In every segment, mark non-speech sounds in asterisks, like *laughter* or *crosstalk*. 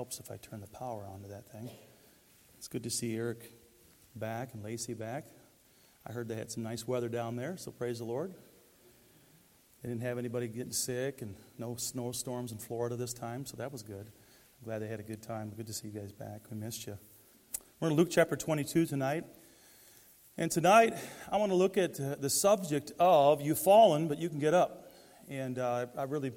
helps if I turn the power on to that thing. It's good to see Eric back and Lacey back. I heard they had some nice weather down there, so praise the Lord. They didn't have anybody getting sick and no snowstorms in Florida this time, so that was good. I'm glad they had a good time. Good to see you guys back. We missed you. We're in Luke chapter 22 tonight. And tonight, I want to look at uh, the subject of you've fallen, but you can get up. And uh, I really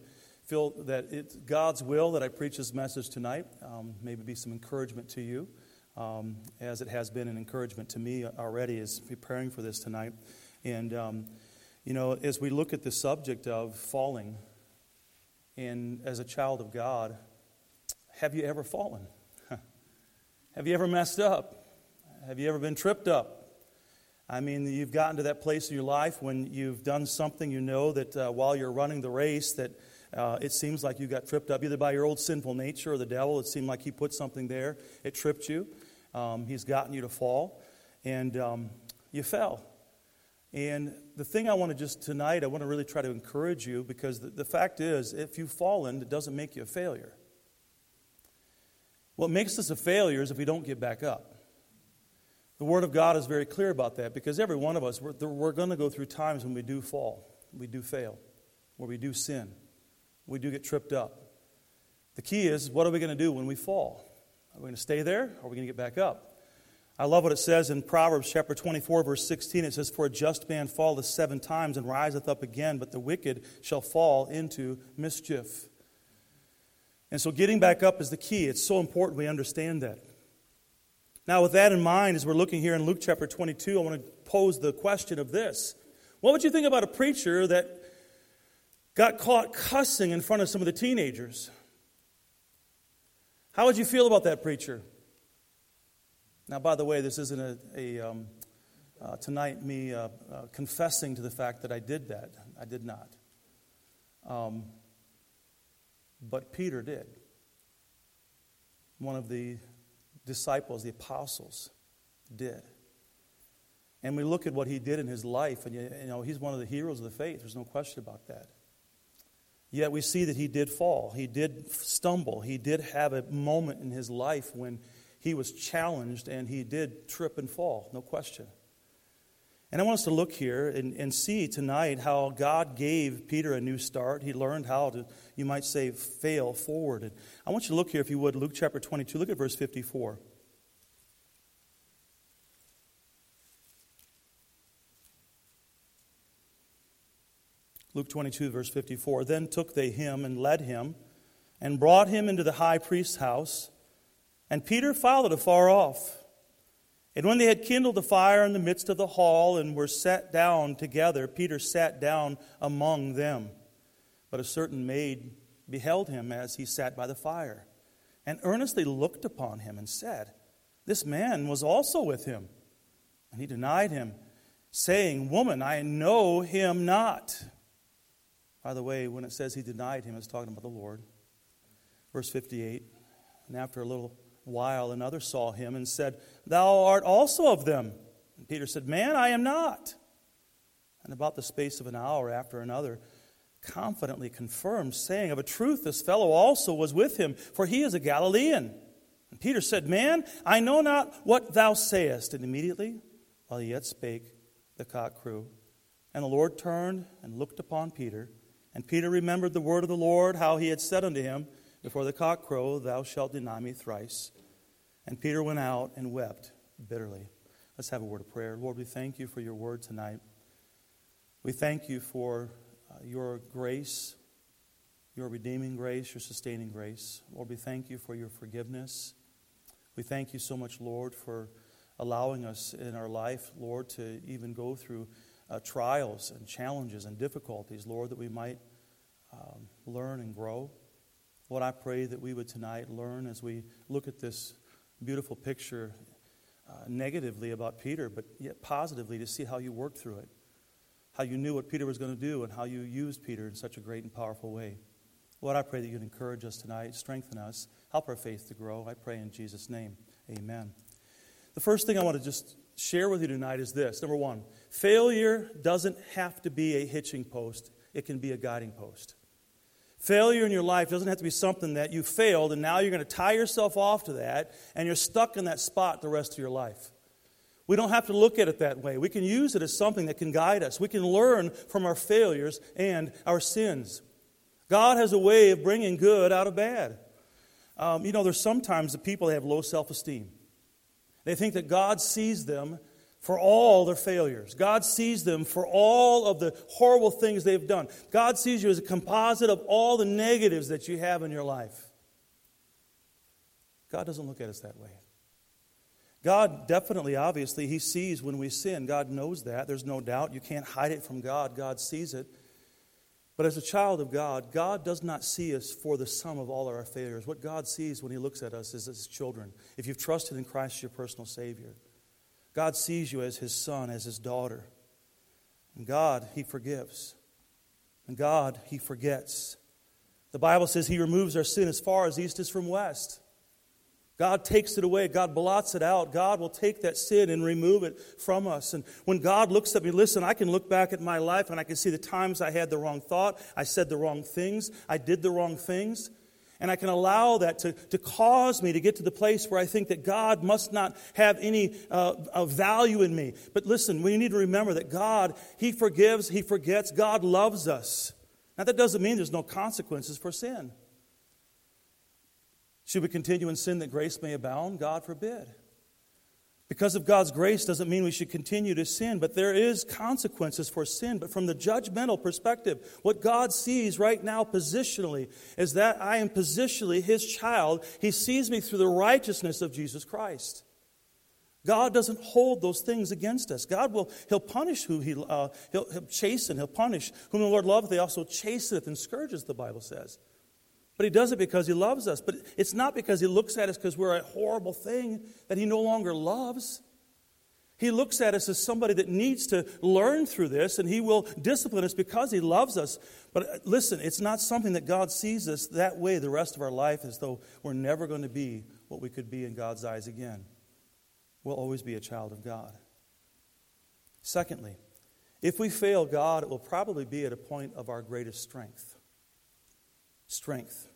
feel that it's God's will that I preach this message tonight. Um, maybe be some encouragement to you, um, as it has been an encouragement to me already as preparing for this tonight. And, um, you know, as we look at the subject of falling, and as a child of God, have you ever fallen? *laughs* Have you ever messed up? Have you ever been tripped up? I mean, you've gotten to that place in your life when you've done something you know that uh, while you're running the race that uh, it seems like you got tripped up either by your old sinful nature or the devil. It seemed like he put something there. It tripped you. Um, he's gotten you to fall, and um, you fell. And the thing I want to just tonight, I want to really try to encourage you because the, the fact is, if you've fallen, it doesn't make you a failure. What makes us a failure is if we don't get back up. The Word of God is very clear about that because every one of us, we're, we're going to go through times when we do fall, we do fail, where we do sin, we do get tripped up. The key is what are we going to do when we fall? Are we going to stay there or are we going to get back up? I love what it says in Proverbs chapter 24, verse 16. It says, For a just man falleth seven times and riseth up again, but the wicked shall fall into mischief. And so getting back up is the key. It's so important we understand that. Now, with that in mind, as we're looking here in Luke chapter 22, I want to pose the question of this What would you think about a preacher that got caught cussing in front of some of the teenagers? How would you feel about that preacher? Now, by the way, this isn't a, a um, uh, tonight me uh, uh, confessing to the fact that I did that. I did not. Um, but Peter did. One of the disciples, the apostles, did. And we look at what he did in his life, and you know, he's one of the heroes of the faith. There's no question about that. Yet we see that he did fall. He did stumble. He did have a moment in his life when he was challenged and he did trip and fall, no question. And I want us to look here and, and see tonight how God gave Peter a new start. He learned how to, you might say, fail forward. And I want you to look here, if you would, Luke chapter 22. Look at verse 54. Luke 22, verse 54. Then took they him and led him and brought him into the high priest's house, and Peter followed afar off. And when they had kindled a fire in the midst of the hall and were sat down together, Peter sat down among them. But a certain maid beheld him as he sat by the fire, and earnestly looked upon him and said, This man was also with him. And he denied him, saying, Woman, I know him not. By the way, when it says he denied him, it's talking about the Lord. Verse 58 And after a little while another saw him and said, Thou art also of them. And Peter said, Man, I am not. And about the space of an hour after another, confidently confirmed, saying, Of a truth, this fellow also was with him, for he is a Galilean. And Peter said, Man, I know not what thou sayest. And immediately, while he yet spake, the cock crew. And the Lord turned and looked upon Peter. And Peter remembered the word of the Lord, how he had said unto him, before the cock crow, thou shalt deny me thrice. And Peter went out and wept bitterly. Let's have a word of prayer. Lord, we thank you for your word tonight. We thank you for uh, your grace, your redeeming grace, your sustaining grace. Lord, we thank you for your forgiveness. We thank you so much, Lord, for allowing us in our life, Lord, to even go through uh, trials and challenges and difficulties, Lord, that we might um, learn and grow. Lord, I pray that we would tonight learn as we look at this beautiful picture uh, negatively about Peter, but yet positively to see how you worked through it, how you knew what Peter was going to do, and how you used Peter in such a great and powerful way. Lord, I pray that you'd encourage us tonight, strengthen us, help our faith to grow. I pray in Jesus' name. Amen. The first thing I want to just share with you tonight is this number one, failure doesn't have to be a hitching post, it can be a guiding post. Failure in your life doesn't have to be something that you failed and now you're going to tie yourself off to that and you're stuck in that spot the rest of your life. We don't have to look at it that way. We can use it as something that can guide us. We can learn from our failures and our sins. God has a way of bringing good out of bad. Um, you know, there's sometimes the people that have low self esteem. They think that God sees them for all their failures. God sees them for all of the horrible things they've done. God sees you as a composite of all the negatives that you have in your life. God doesn't look at us that way. God definitely, obviously, He sees when we sin. God knows that. There's no doubt. You can't hide it from God. God sees it. But as a child of God, God does not see us for the sum of all our failures. What God sees when He looks at us is as children. If you've trusted in Christ, as your personal Savior. God sees you as his son, as his daughter. And God, he forgives. And God, he forgets. The Bible says he removes our sin as far as east is from west. God takes it away. God blots it out. God will take that sin and remove it from us. And when God looks at me, listen, I can look back at my life and I can see the times I had the wrong thought, I said the wrong things, I did the wrong things. And I can allow that to, to cause me to get to the place where I think that God must not have any uh, value in me. But listen, we need to remember that God, He forgives, He forgets, God loves us. Now, that doesn't mean there's no consequences for sin. Should we continue in sin that grace may abound? God forbid. Because of God's grace doesn't mean we should continue to sin, but there is consequences for sin. But from the judgmental perspective, what God sees right now positionally is that I am positionally his child. He sees me through the righteousness of Jesus Christ. God doesn't hold those things against us. God will, He'll punish who He, uh, he'll, he'll chasten, He'll punish whom the Lord loveth, He also chasteneth and scourges, the Bible says. But he does it because he loves us. But it's not because he looks at us because we're a horrible thing that he no longer loves. He looks at us as somebody that needs to learn through this, and he will discipline us because he loves us. But uh, listen, it's not something that God sees us that way the rest of our life as though we're never going to be what we could be in God's eyes again. We'll always be a child of God. Secondly, if we fail God, it will probably be at a point of our greatest strength strength.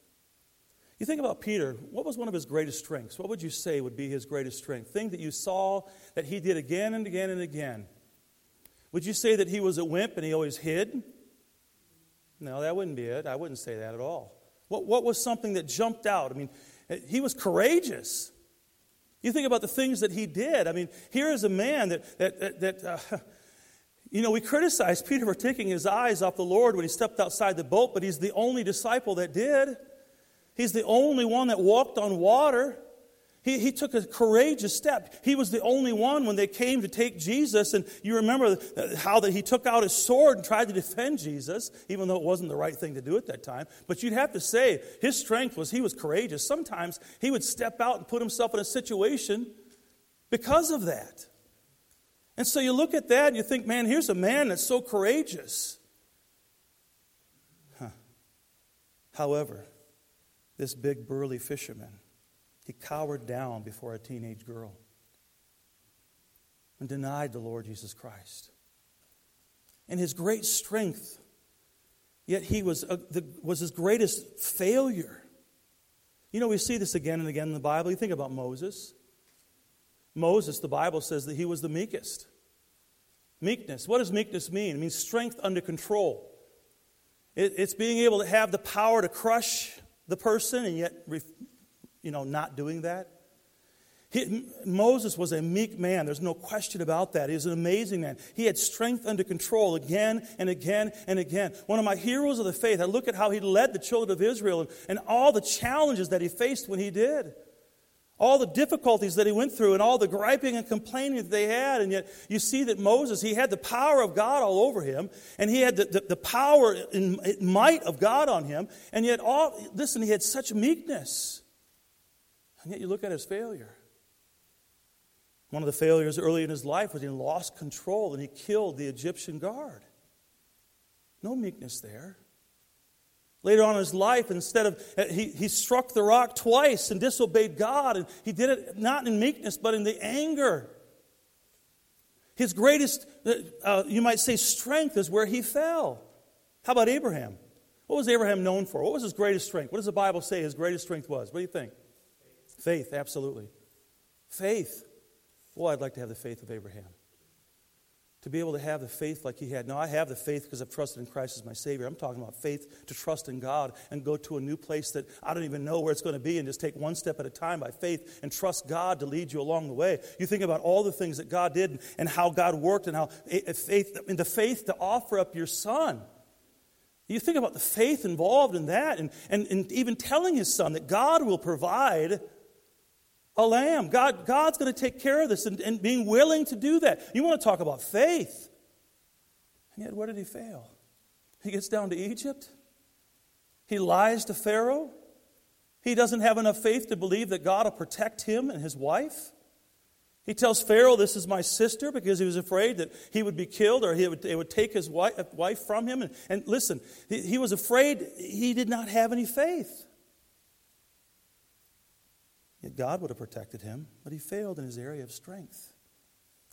You think about Peter, what was one of his greatest strengths? What would you say would be his greatest strength? Thing that you saw that he did again and again and again. Would you say that he was a wimp and he always hid? No, that wouldn't be it. I wouldn't say that at all. What, what was something that jumped out? I mean, he was courageous. You think about the things that he did. I mean, here is a man that, that, that, that uh, *laughs* You know, we criticize Peter for taking his eyes off the Lord when he stepped outside the boat, but he's the only disciple that did. He's the only one that walked on water. He, he took a courageous step. He was the only one when they came to take Jesus. And you remember how that he took out his sword and tried to defend Jesus, even though it wasn't the right thing to do at that time. But you'd have to say his strength was he was courageous. Sometimes he would step out and put himself in a situation because of that. And so you look at that and you think, man, here's a man that's so courageous. Huh. However, this big burly fisherman, he cowered down before a teenage girl and denied the Lord Jesus Christ. And his great strength, yet he was, a, the, was his greatest failure. You know, we see this again and again in the Bible. You think about Moses. Moses, the Bible says that he was the meekest. Meekness. What does meekness mean? It means strength under control. It, it's being able to have the power to crush the person and yet, you know, not doing that. He, Moses was a meek man. There's no question about that. He was an amazing man. He had strength under control again and again and again. One of my heroes of the faith. I look at how he led the children of Israel and, and all the challenges that he faced when he did all the difficulties that he went through and all the griping and complaining that they had. And yet you see that Moses, he had the power of God all over him, and he had the, the, the power and might of God on him. And yet, all, listen, he had such meekness. And yet you look at his failure. One of the failures early in his life was he lost control and he killed the Egyptian guard. No meekness there. Later on in his life, instead of, uh, he, he struck the rock twice and disobeyed God. And he did it not in meekness, but in the anger. His greatest, uh, uh, you might say, strength is where he fell. How about Abraham? What was Abraham known for? What was his greatest strength? What does the Bible say his greatest strength was? What do you think? Faith, absolutely. Faith. Well, I'd like to have the faith of Abraham. To be able to have the faith like he had. Now, I have the faith because I've trusted in Christ as my Savior. I'm talking about faith to trust in God and go to a new place that I don't even know where it's going to be and just take one step at a time by faith and trust God to lead you along the way. You think about all the things that God did and how God worked and how faith, and the faith to offer up your son. You think about the faith involved in that and, and, and even telling his son that God will provide a lamb. God, God's going to take care of this and, and being willing to do that. You want to talk about faith. And yet, where did he fail? He gets down to Egypt. He lies to Pharaoh. He doesn't have enough faith to believe that God will protect him and his wife. He tells Pharaoh, This is my sister, because he was afraid that he would be killed or he would, they would take his wife, wife from him. And, and listen, he, he was afraid he did not have any faith. God would have protected him, but he failed in his area of strength.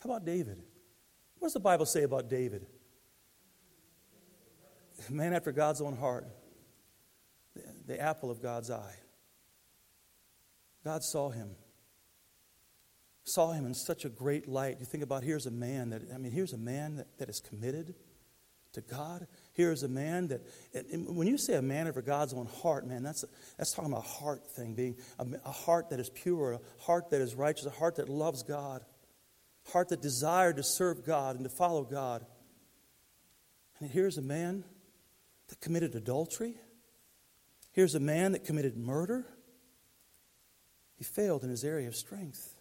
How about David? What does the Bible say about David? Man after God's own heart, the, the apple of God's eye. God saw him, saw him in such a great light. You think about here's a man that, I mean, here's a man that, that is committed to God. Here is a man that, when you say a man after God's own heart, man, that's, that's talking about a heart thing, being a, a heart that is pure, a heart that is righteous, a heart that loves God, a heart that desired to serve God and to follow God. And here's a man that committed adultery. Here's a man that committed murder. He failed in his area of strength.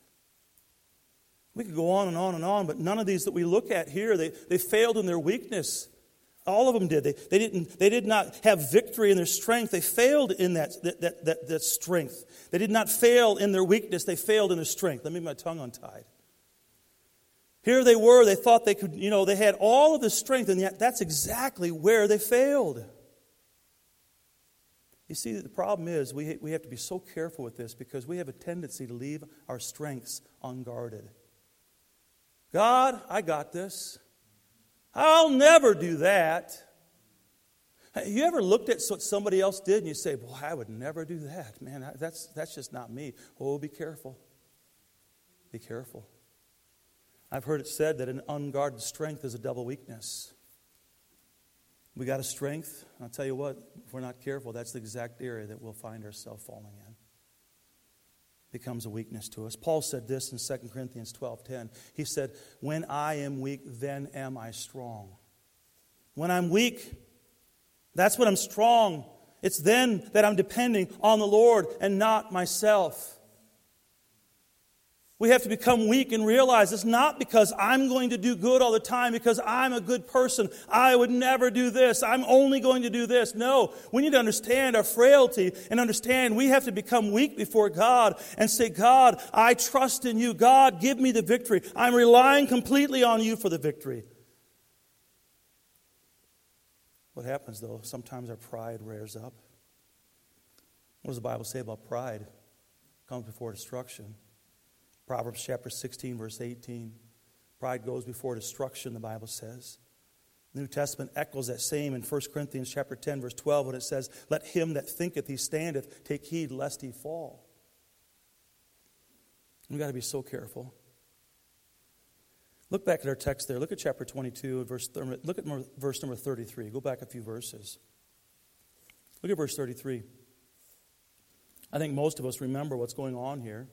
We could go on and on and on, but none of these that we look at here, they, they failed in their weakness. All of them did. They, they, didn't, they did not have victory in their strength. They failed in that, that, that, that, strength. They did not fail in their weakness. They failed in their strength. Let me get my tongue untied. Here they were. They thought they could, you know, they had all of the strength, and yet that's exactly where they failed. You see, the problem is we, we have to be so careful with this because we have a tendency to leave our strengths unguarded. God, I got this. I'll never do that. You ever looked at what somebody else did and you say, Boy, I would never do that. Man, that's, that's just not me. Oh, be careful. Be careful. I've heard it said that an unguarded strength is a double weakness. We got a strength. I'll tell you what, if we're not careful, that's the exact area that we'll find ourselves falling in becomes a weakness to us. Paul said this in 2 Corinthians 12:10. He said, "When I am weak, then am I strong." When I'm weak, that's when I'm strong. It's then that I'm depending on the Lord and not myself. We have to become weak and realize it's not because I'm going to do good all the time, because I'm a good person. I would never do this. I'm only going to do this. No, we need to understand our frailty and understand we have to become weak before God and say, God, I trust in you. God, give me the victory. I'm relying completely on you for the victory. What happens though? Sometimes our pride rears up. What does the Bible say about pride? It comes before destruction. Proverbs chapter 16, verse 18. Pride goes before destruction, the Bible says. The New Testament echoes that same in 1 Corinthians chapter 10, verse 12, when it says, Let him that thinketh he standeth take heed lest he fall. We've got to be so careful. Look back at our text there. Look at chapter 22, verse, look at verse number 33. Go back a few verses. Look at verse 33. I think most of us remember what's going on here.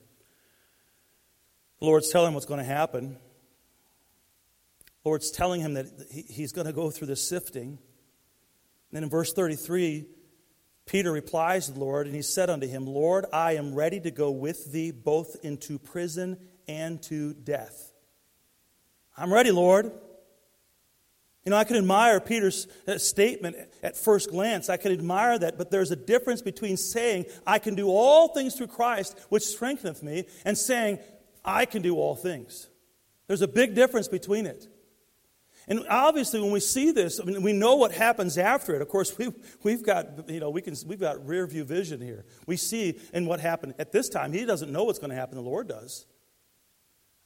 The Lord's telling him what's going to happen. The Lord's telling him that he's going to go through the sifting. And then in verse 33, Peter replies to the Lord, and he said unto him, Lord, I am ready to go with thee both into prison and to death. I'm ready, Lord. You know, I can admire Peter's uh, statement at first glance. I can admire that, but there's a difference between saying, I can do all things through Christ, which strengtheneth me, and saying, I can do all things. There's a big difference between it. And obviously, when we see this, I mean, we know what happens after it. Of course, *laughs* we, we've got, you know, we can, we've got rear view vision here. We see in what happened at this time. He doesn't know what's going to happen. The Lord does.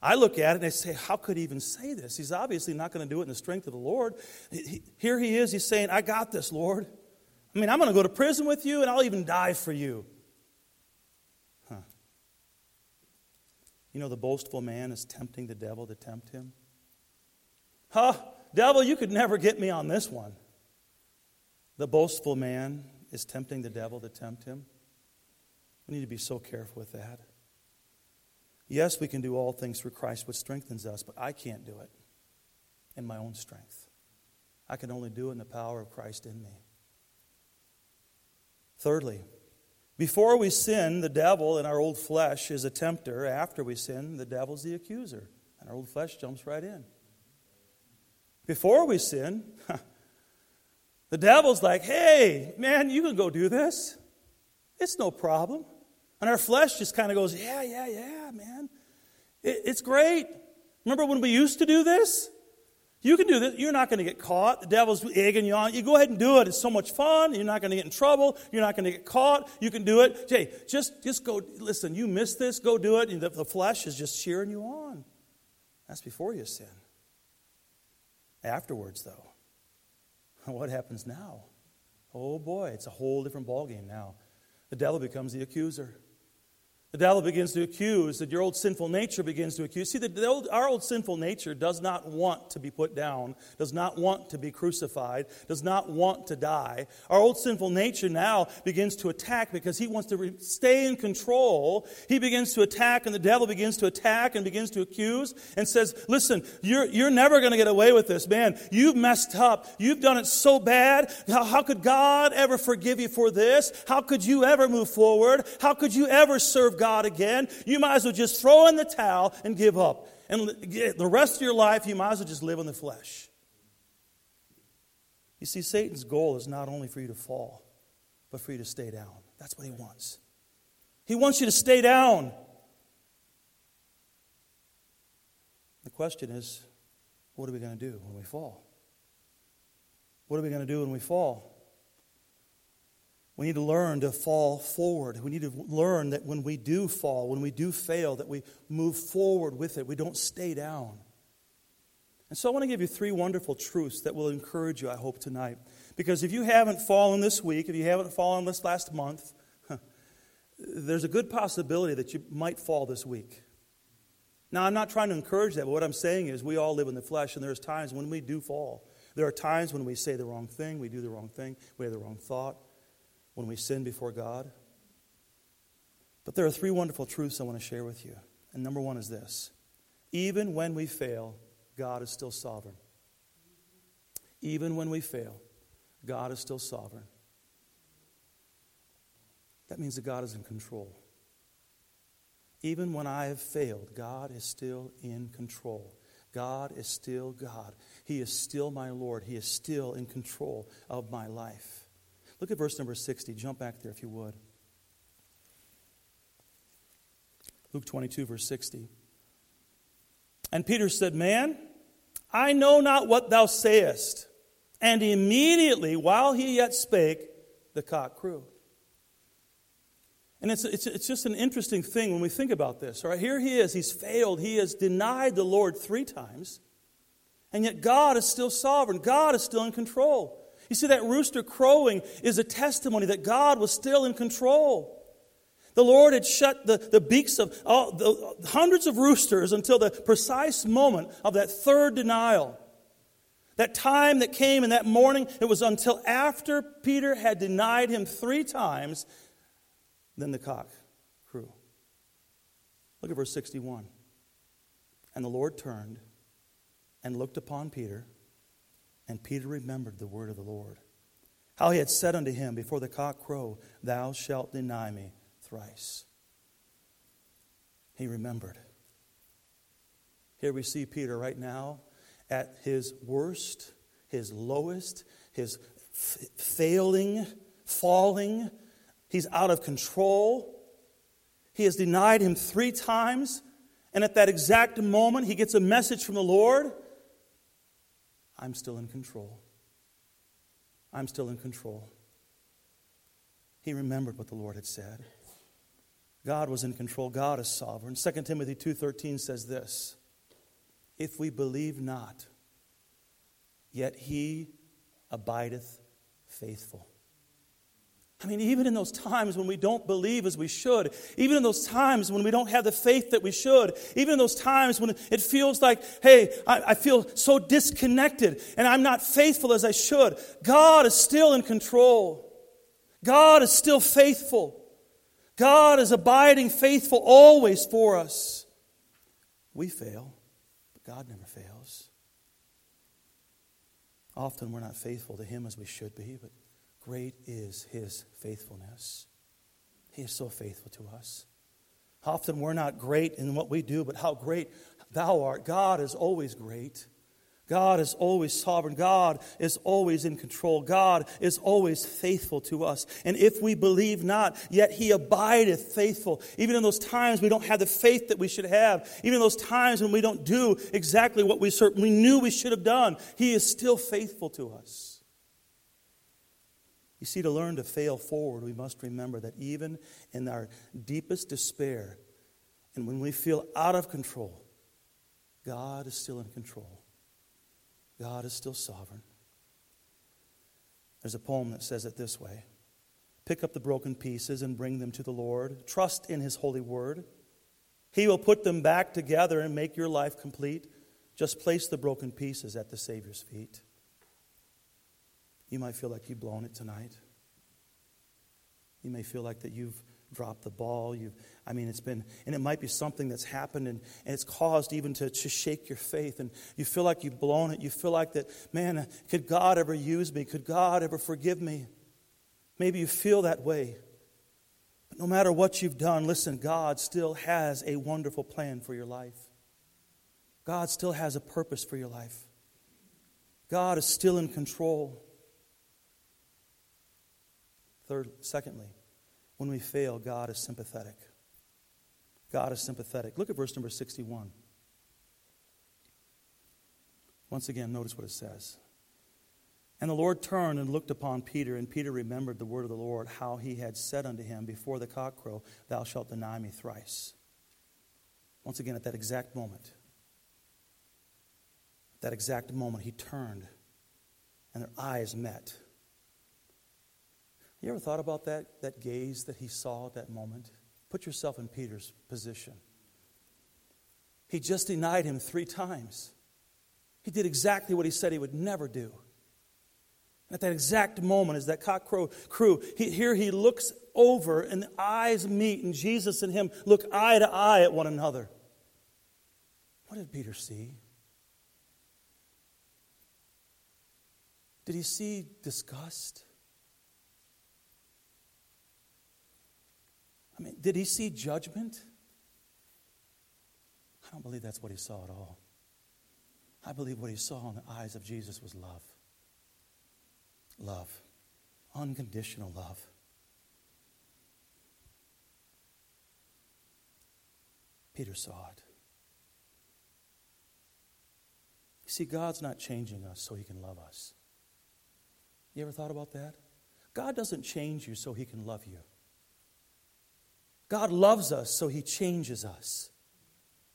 I look at it and I say, how could he even say this? He's obviously not going to do it in the strength of the Lord. He, here he is. He's saying, I got this, Lord. I mean, I'm going to go to prison with you and I'll even die for you. You know, the boastful man is tempting the devil to tempt him. Huh, devil, you could never get me on this one. The boastful man is tempting the devil to tempt him. We need to be so careful with that. Yes, we can do all things through Christ, which strengthens us, but I can't do it in my own strength. I can only do it in the power of Christ in me. Thirdly, before we sin, the devil in our old flesh is a tempter. After we sin, the devil's the accuser. And our old flesh jumps right in. Before we sin, *laughs* the devil's like, hey, man, you can go do this. It's no problem. And our flesh just kind of goes, yeah, yeah, yeah, man. It, it's great. Remember when we used to do this? You can do this. You're not going to get caught. The devil's egging you on. You go ahead and do it. It's so much fun. You're not going to get in trouble. You're not going to get caught. You can do it. Hey, just, just go. Listen, you missed this. Go do it. The, the flesh is just cheering you on. That's before you sin. Afterwards, though, *laughs* what happens now? Oh boy, it's a whole different ballgame now. The devil becomes the accuser. The devil begins to accuse, that your old sinful nature begins to accuse. See, the, the old, our old sinful nature does not want to be put down, does not want to be crucified, does not want to die. Our old sinful nature now begins to attack because he wants to re- stay in control. He begins to attack, and the devil begins to attack and begins to accuse and says, Listen, you're, you're never going to get away with this, man. You've messed up. You've done it so bad. How, how could God ever forgive you for this? How could you ever move forward? How could you ever serve God? God again, you might as well just throw in the towel and give up. And the rest of your life, you might as well just live in the flesh. You see, Satan's goal is not only for you to fall, but for you to stay down. That's what he wants. He wants you to stay down. The question is, what are we going to do when we fall? What are we going to do when we fall? We need to learn to fall forward. We need to learn that when we do fall, when we do fail, that we move forward with it. We don't stay down. And so I want to give you three wonderful truths that will encourage you, I hope, tonight. Because if you haven't fallen this week, if you haven't fallen this last month, there's a good possibility that you might fall this week. Now, I'm not trying to encourage that, but what I'm saying is we all live in the flesh, and there's times when we do fall. There are times when we say the wrong thing, we do the wrong thing, we have the wrong thought when we sin before God. But there are three wonderful truths I want to share with you. And number one is this even when we fail, God is still sovereign. Even when we fail, God is still sovereign. That means that God is in control. Even when I have failed, God is still in control. God is still God. He is still my Lord. He is still in control of my life. Look at verse number 60. Jump back there if you would. Luke 22, verse 60. And Peter said, Man, I know not what thou sayest. And immediately, while he yet spake, the cock crew. And it's, it's, it's just an interesting thing when we think about this. All right, here he is. He's failed. He has denied the Lord three times. And yet God is still sovereign. God is still in control. You see, that rooster crowing is a testimony that God was still in control. The Lord had shut the, the beaks of all, the, hundreds of roosters until the precise moment of that third denial. That time that came in that morning, it was until after Peter had denied him three times, then the cock crew. Look at verse 61. And the Lord turned and looked upon Peter and Peter remembered the word of the Lord. How he had said unto him, Before the cock crow, thou shalt deny me thrice. He remembered. Here we see Peter right now at his worst, his lowest, his f- failing, falling. He's out of control. He has denied him three times. And at that exact moment, he gets a message from the Lord I'm still in control. I'm still in control. He remembered what the Lord had said. God was in control. God is sovereign. 2 Timothy 2:13 says this: If we believe not, yet he abideth faithful. I mean, even in those times when we don't believe as we should, even in those times when we don't have the faith that we should, even in those times when it feels like, hey, I, I, feel so disconnected and I'm not faithful as I should, God is still in control. God is still faithful. God is abiding faithful always for us. We fail, but God never fails. Often we're not faithful to Him as we should be, but Great is his faithfulness. He is so faithful to us. Often we're not great in what we do, but how great thou art. God is always great. God is always sovereign. God is always in control. God is always faithful to us. And if we believe not, yet he abideth faithful. Even in those times we don't have the faith that we should have, even in those times when we don't do exactly what we, we knew we should have done, he is still faithful to us. You see, to learn to fail forward, we must remember that even in our deepest despair and when we feel out of control, God is still in control. God is still sovereign. There's a poem that says it this way Pick up the broken pieces and bring them to the Lord. Trust in His holy word. He will put them back together and make your life complete. Just place the broken pieces at the Savior's feet. You might feel like you've blown it tonight. You may feel like that you've dropped the ball. You've, I mean, it's been, and it might be something that's happened and, and it's caused even to, to shake your faith. And you feel like you've blown it. You feel like that, man, could God ever use me? Could God ever forgive me? Maybe you feel that way. But no matter what you've done, listen, God still has a wonderful plan for your life. God still has a purpose for your life. God is still in control. Third, secondly, when we fail, God is sympathetic. God is sympathetic. Look at verse number 61. Once again, notice what it says. And the Lord turned and looked upon Peter, and Peter remembered the word of the Lord, how he had said unto him, Before the cock crow, thou shalt deny me thrice. Once again, at that exact moment, at that exact moment, he turned, and their eyes met. You ever thought about that, that gaze that he saw at that moment? Put yourself in Peter's position. He just denied him three times. He did exactly what he said he would never do. At that exact moment, as that cockcrow crew, he, here he looks over and the eyes meet, and Jesus and him look eye to eye at one another. What did Peter see? Did he see disgust? I mean, did he see judgment? I don't believe that's what he saw at all. I believe what he saw in the eyes of Jesus was love. Love. Unconditional love. Peter saw it. You see, God's not changing us so he can love us. You ever thought about that? God doesn't change you so he can love you. God loves us, so He changes us.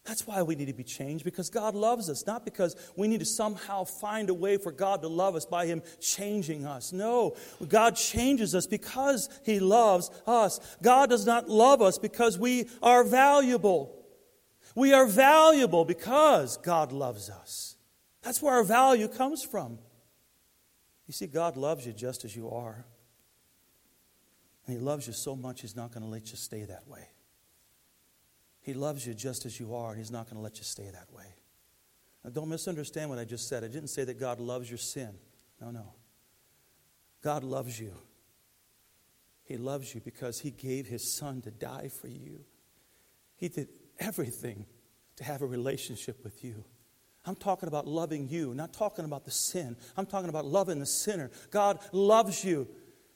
That's why we need to be changed, because God loves us, not because we need to somehow find a way for God to love us by Him changing us. No, God changes us because He loves us. God does not love us because we are valuable. We are valuable because God loves us. That's where our value comes from. You see, God loves you just as you are. And He loves you so much, He's not going to let you stay that way. He loves you just as you are, and He's not going to let you stay that way. Now, don't misunderstand what I just said. I didn't say that God loves your sin. No, no. God loves you. He loves you because He gave His Son to die for you. He did everything to have a relationship with you. I'm talking about loving you, not talking about the sin. I'm talking about loving the sinner. God loves you.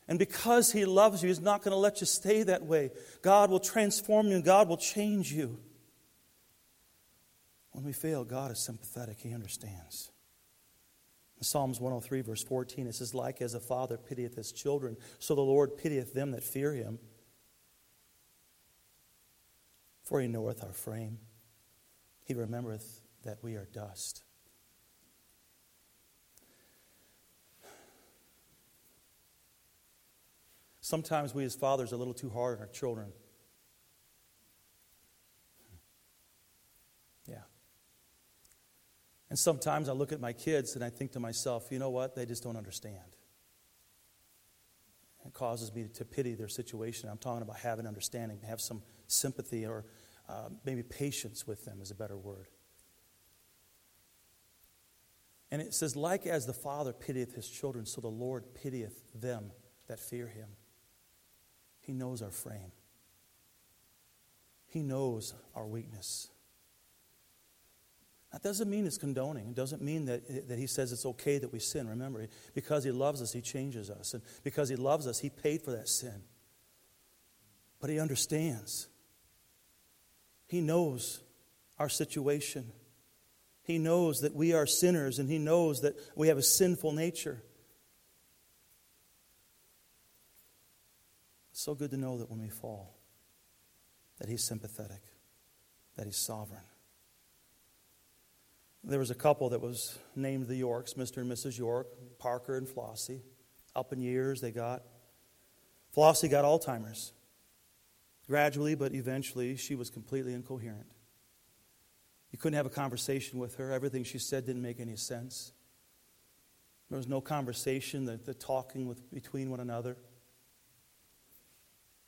And because He loves you, He's not going to let you stay that way. God will transform you and God will change you. When we fail, God is sympathetic, He understands. In Psalms 103, verse 14, it says, Like as a father pitieth his children, so the Lord pitieth them that fear Him. For He knoweth our frame, He remembereth that we are dust. Sometimes we as fathers are a little too hard on our children. Yeah. And sometimes I look at my kids and I think to myself, you know what? They just don't understand. It causes me to pity their situation. I'm talking about having understanding, have some sympathy or uh, maybe patience with them is a better word. And it says, like as the Father pitieth his children, so the Lord pitieth them that fear him. He knows our frame, He knows our weakness. That doesn't mean it's condoning. It doesn't mean that, that he says it's okay that we sin. Remember, because he loves us, he changes us. And because he loves us, he paid for that sin. But he understands. He knows our situation. He knows that we are sinners and he knows that we have a sinful nature. It's so good to know that when we fall, that he's sympathetic, that he's sovereign. There was a couple that was named the Yorks, Mr. and Mrs. York, Parker and Flossie. Up in years, they got. Flossie got Alzheimer's. Gradually, but eventually, she was completely incoherent. You couldn't have a conversation with her. Everything she said didn't make any sense. There was no conversation, the, the talking with, between one another.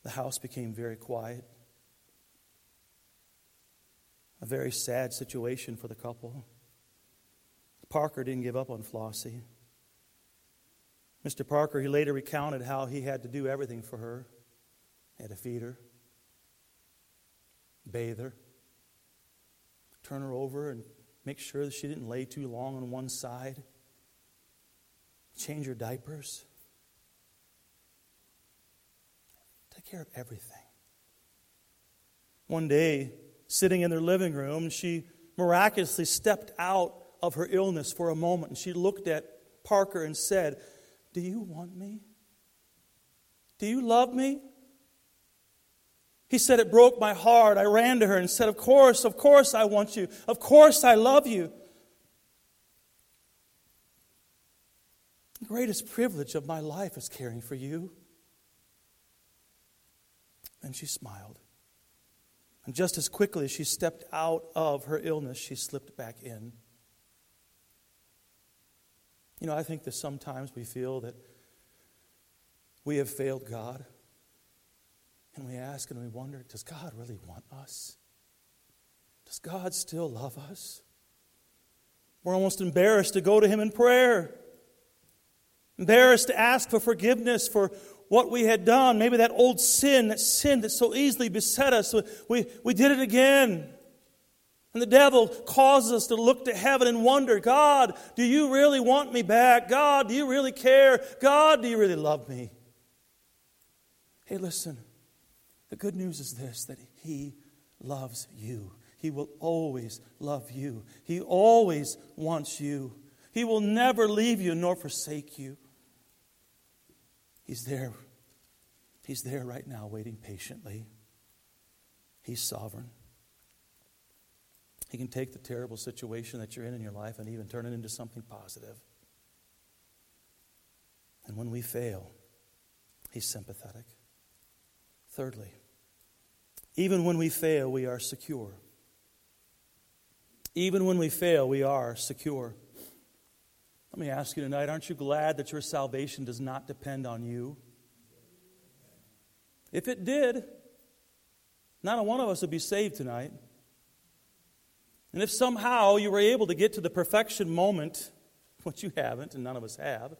The house became very quiet. A very sad situation for the couple. Parker didn't give up on Flossie. Mr. Parker, he later recounted how he had to do everything for her. He had to feed her, bathe her, turn her over and make sure that she didn't lay too long on one side, change her diapers, take care of everything. One day, sitting in their living room, she miraculously stepped out of her illness for a moment and she looked at Parker and said, Do you want me? Do you love me? He said, It broke my heart. I ran to her and said, Of course, of course I want you. Of course I love you. The greatest privilege of my life is caring for you. And she smiled. And just as quickly as she stepped out of her illness, she slipped back in. You know, I think that sometimes we feel that we have failed God. And we ask and we wonder does God really want us? Does God still love us? We're almost embarrassed to go to Him in prayer, embarrassed to ask for forgiveness for what we had done. Maybe that old sin, that sin that so easily beset us, we, we did it again. And the devil causes us to look to heaven and wonder God, do you really want me back? God, do you really care? God, do you really love me? Hey, listen. The good news is this that He loves you. He will always love you. He always wants you. He will never leave you nor forsake you. He's there. He's there right now, waiting patiently. He's sovereign. He can take the terrible situation that you're in in your life and even turn it into something positive. And when we fail, He's sympathetic. Thirdly, even when we fail, we are secure. Even when we fail, we are secure. Let me ask you tonight aren't you glad that your salvation does not depend on you? If it did, not a one of us would be saved tonight. And if somehow you were able to get to the perfection moment, *laughs* which you haven't, and none of us have,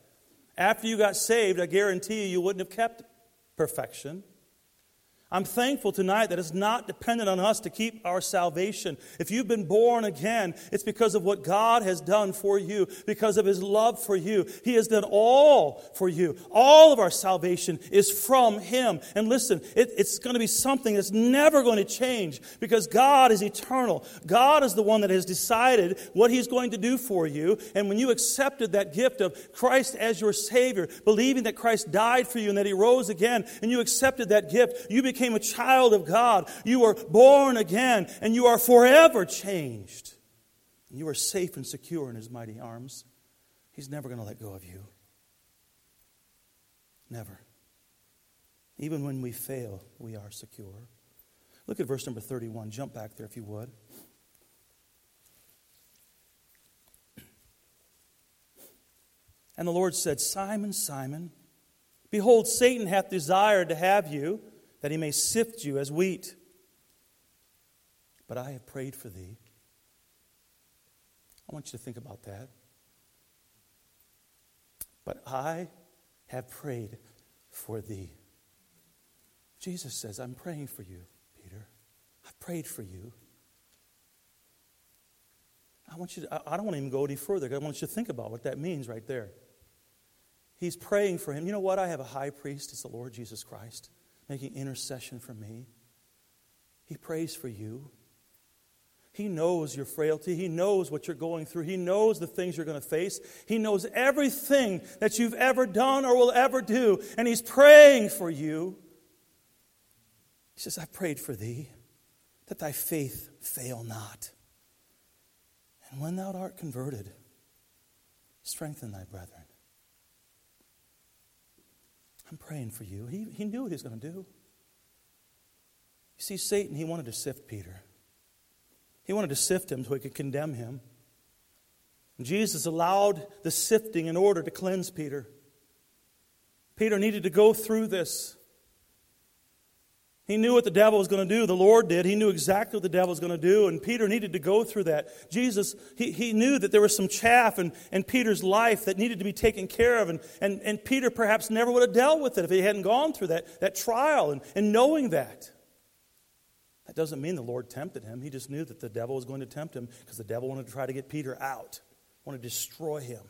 after you got saved, I guarantee you, you wouldn't have kept perfection. I'm thankful tonight that it's not dependent on us to keep our salvation. If you've been born again, it's because of what God has done for you, because of His love for you. He has done all for you. All of our salvation is from Him. And listen, it, it's going to be something that's never going to change because God is eternal. God is the one that has decided what He's going to do for you. And when you accepted that gift of Christ as your Savior, believing that Christ died for you and that He rose again, and you accepted that gift, you became became a child of God. You were born again, and you are forever changed. You are safe and secure in His mighty arms. He's never going to let go of you. Never. Even when we fail, we are secure. Look at verse number 31. Jump back there if you would. And the Lord said, Simon, Simon, behold, Satan hath desired to have you, that he may sift you as wheat. But I have prayed for thee. I want you to think about that. But I have prayed for thee. Jesus says, I'm praying for you, Peter. I've prayed for you. I want you to, I don't want to even go any further. I want you to think about what that means right there. He's praying for him. You know what? I have a high priest. It's the Lord Jesus Christ making intercession for me. He prays for you. He knows your frailty. He knows what you're going through. He knows the things you're going to face. He knows everything that you've ever done or will ever do. And He's praying for you. He says, I prayed for thee that thy faith fail not. And when thou art converted, strengthen thy brethren. I'm praying for you. He, he knew what he was going to do. You see, Satan, he wanted to sift Peter. He wanted to sift him so he could condemn him. And Jesus allowed the sifting in order to cleanse Peter. Peter needed to go through this. He knew what the devil was going to do. The Lord did. He knew exactly what the devil was going to do. And Peter needed to go through that. Jesus, he, he knew that there was some chaff in, in Peter's life that needed to be taken care of. And, and, and Peter perhaps never would have dealt with it if he hadn't gone through that, that trial and, and knowing that. That doesn't mean the Lord tempted him. He just knew that the devil was going to tempt him because the devil wanted to try to get Peter out, wanted to destroy him.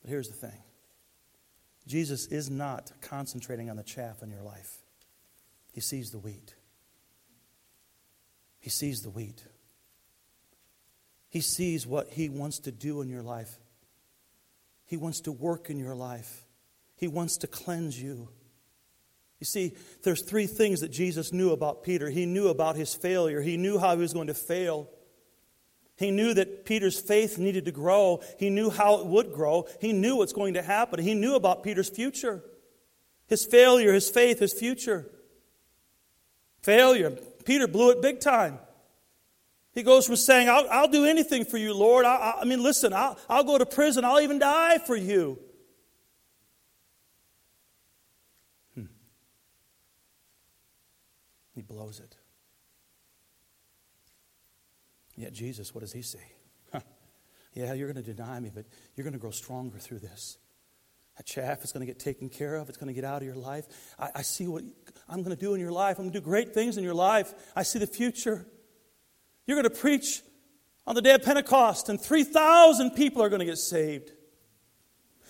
But here's the thing Jesus is not concentrating on the chaff in your life, He sees the wheat. He sees the wheat. He sees what He wants to do in your life. He wants to work in your life. He wants to cleanse you. You see, there's three things that Jesus knew about Peter. He knew about his failure, he knew how he was going to fail. He knew that Peter's faith needed to grow. He knew how it would grow. He knew what's going to happen. He knew about Peter's future his failure, his faith, his future. Failure. Peter blew it big time. He goes from saying, I'll, I'll do anything for you, Lord. I, I mean, listen, I'll, I'll go to prison. I'll even die for you. Hmm. He blows it. Yet Jesus, what does he say? yeah, you're going to deny me, but you're going to grow stronger through this. That chaff is going to get taken care of. It's going to get out of your life. I, I see what I'm going to do in your life. I'm going to do great things in your life. I see the future. You're going to preach on the day of Pentecost, and 3,000 people are going to get saved.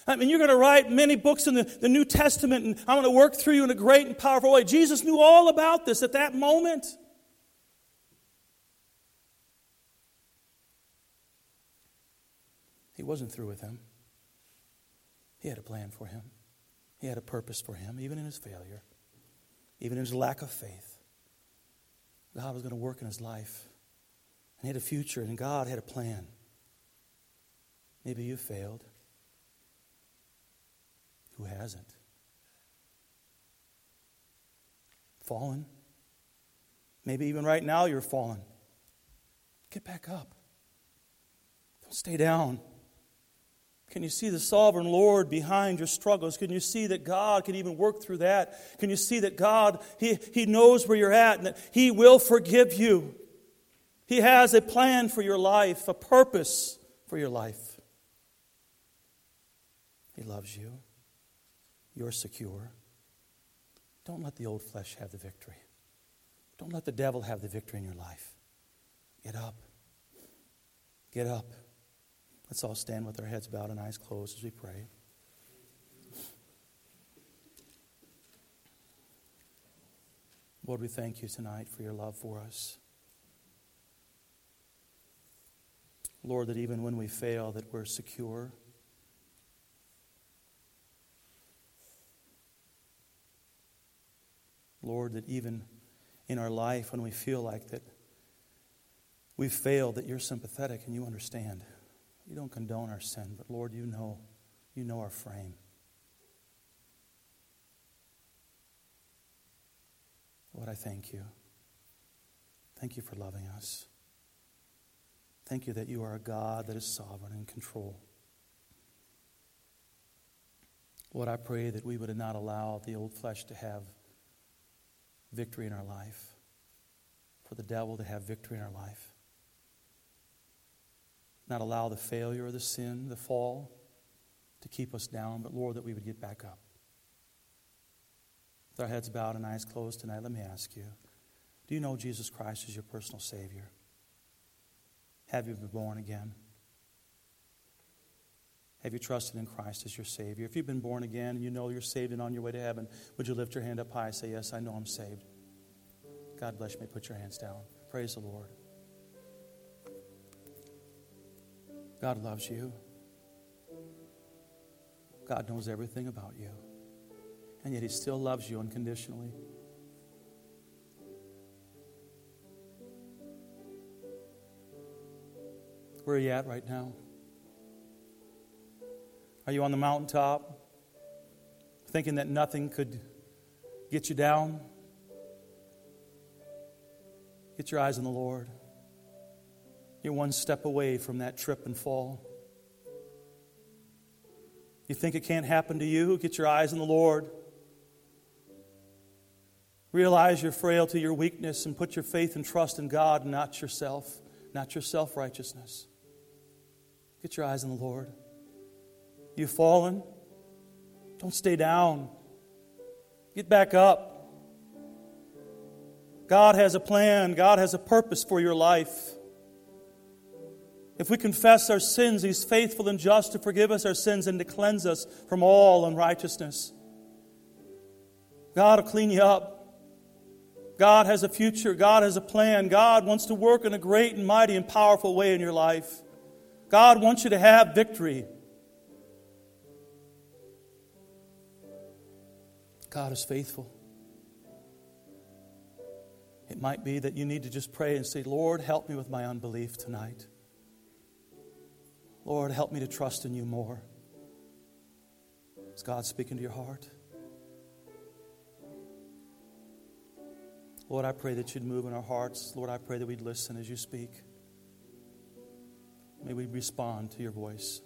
I mean, you're going to write many books in the, the New Testament, and I'm going to work through you in a great and powerful way. Jesus knew all about this at that moment. He wasn't through with him. He had a plan for him, he had a purpose for him, even in his failure, even in his lack of faith. God was going to work in his life. And he had a future, and God had a plan. Maybe you failed. Who hasn't? Fallen. Maybe even right now you're fallen. Get back up. Don't stay down. Can you see the sovereign Lord behind your struggles? Can you see that God can even work through that? Can you see that God, He, he knows where you're at and that He will forgive you? He has a plan for your life, a purpose for your life. He loves you. You're secure. Don't let the old flesh have the victory. Don't let the devil have the victory in your life. Get up. Get up. Let's all stand with our heads bowed and eyes closed as we pray. Lord, we thank you tonight for your love for us. Lord, that even when we fail, that we're secure. Lord, that even in our life when we feel like that we've failed, that you're sympathetic and you understand. You don't condone our sin, but Lord, you know, you know our frame. Lord, I thank you. Thank you for loving us. Thank you that you are a God that is sovereign and in control. Lord, I pray that we would not allow the old flesh to have victory in our life, for the devil to have victory in our life. Not allow the failure or the sin, the fall, to keep us down, but Lord, that we would get back up. With our heads bowed and eyes closed tonight, let me ask you do you know Jesus Christ as your personal Savior? Have you been born again? Have you trusted in Christ as your Savior? If you've been born again and you know you're saved and on your way to heaven, would you lift your hand up high and say, Yes, I know I'm saved? God bless me. Put your hands down. Praise the Lord. God loves you. God knows everything about you. And yet He still loves you unconditionally. Where are you at right now? Are you on the mountaintop thinking that nothing could get you down? Get your eyes on the Lord. You're one step away from that trip and fall. You think it can't happen to you? Get your eyes on the Lord. Realize your frailty, your weakness, and put your faith and trust in God, not yourself, not your self righteousness. Get your eyes on the Lord. You've fallen. Don't stay down. Get back up. God has a plan, God has a purpose for your life. If we confess our sins, He's faithful and just to forgive us our sins and to cleanse us from all unrighteousness. God will clean you up. God has a future. God has a plan. God wants to work in a great and mighty and powerful way in your life. God wants you to have victory. God is faithful. It might be that you need to just pray and say, Lord, help me with my unbelief tonight. Lord, help me to trust in you more. Is God speaking to your heart? Lord, I pray that you'd move in our hearts. Lord, I pray that we'd listen as you speak. May we respond to your voice.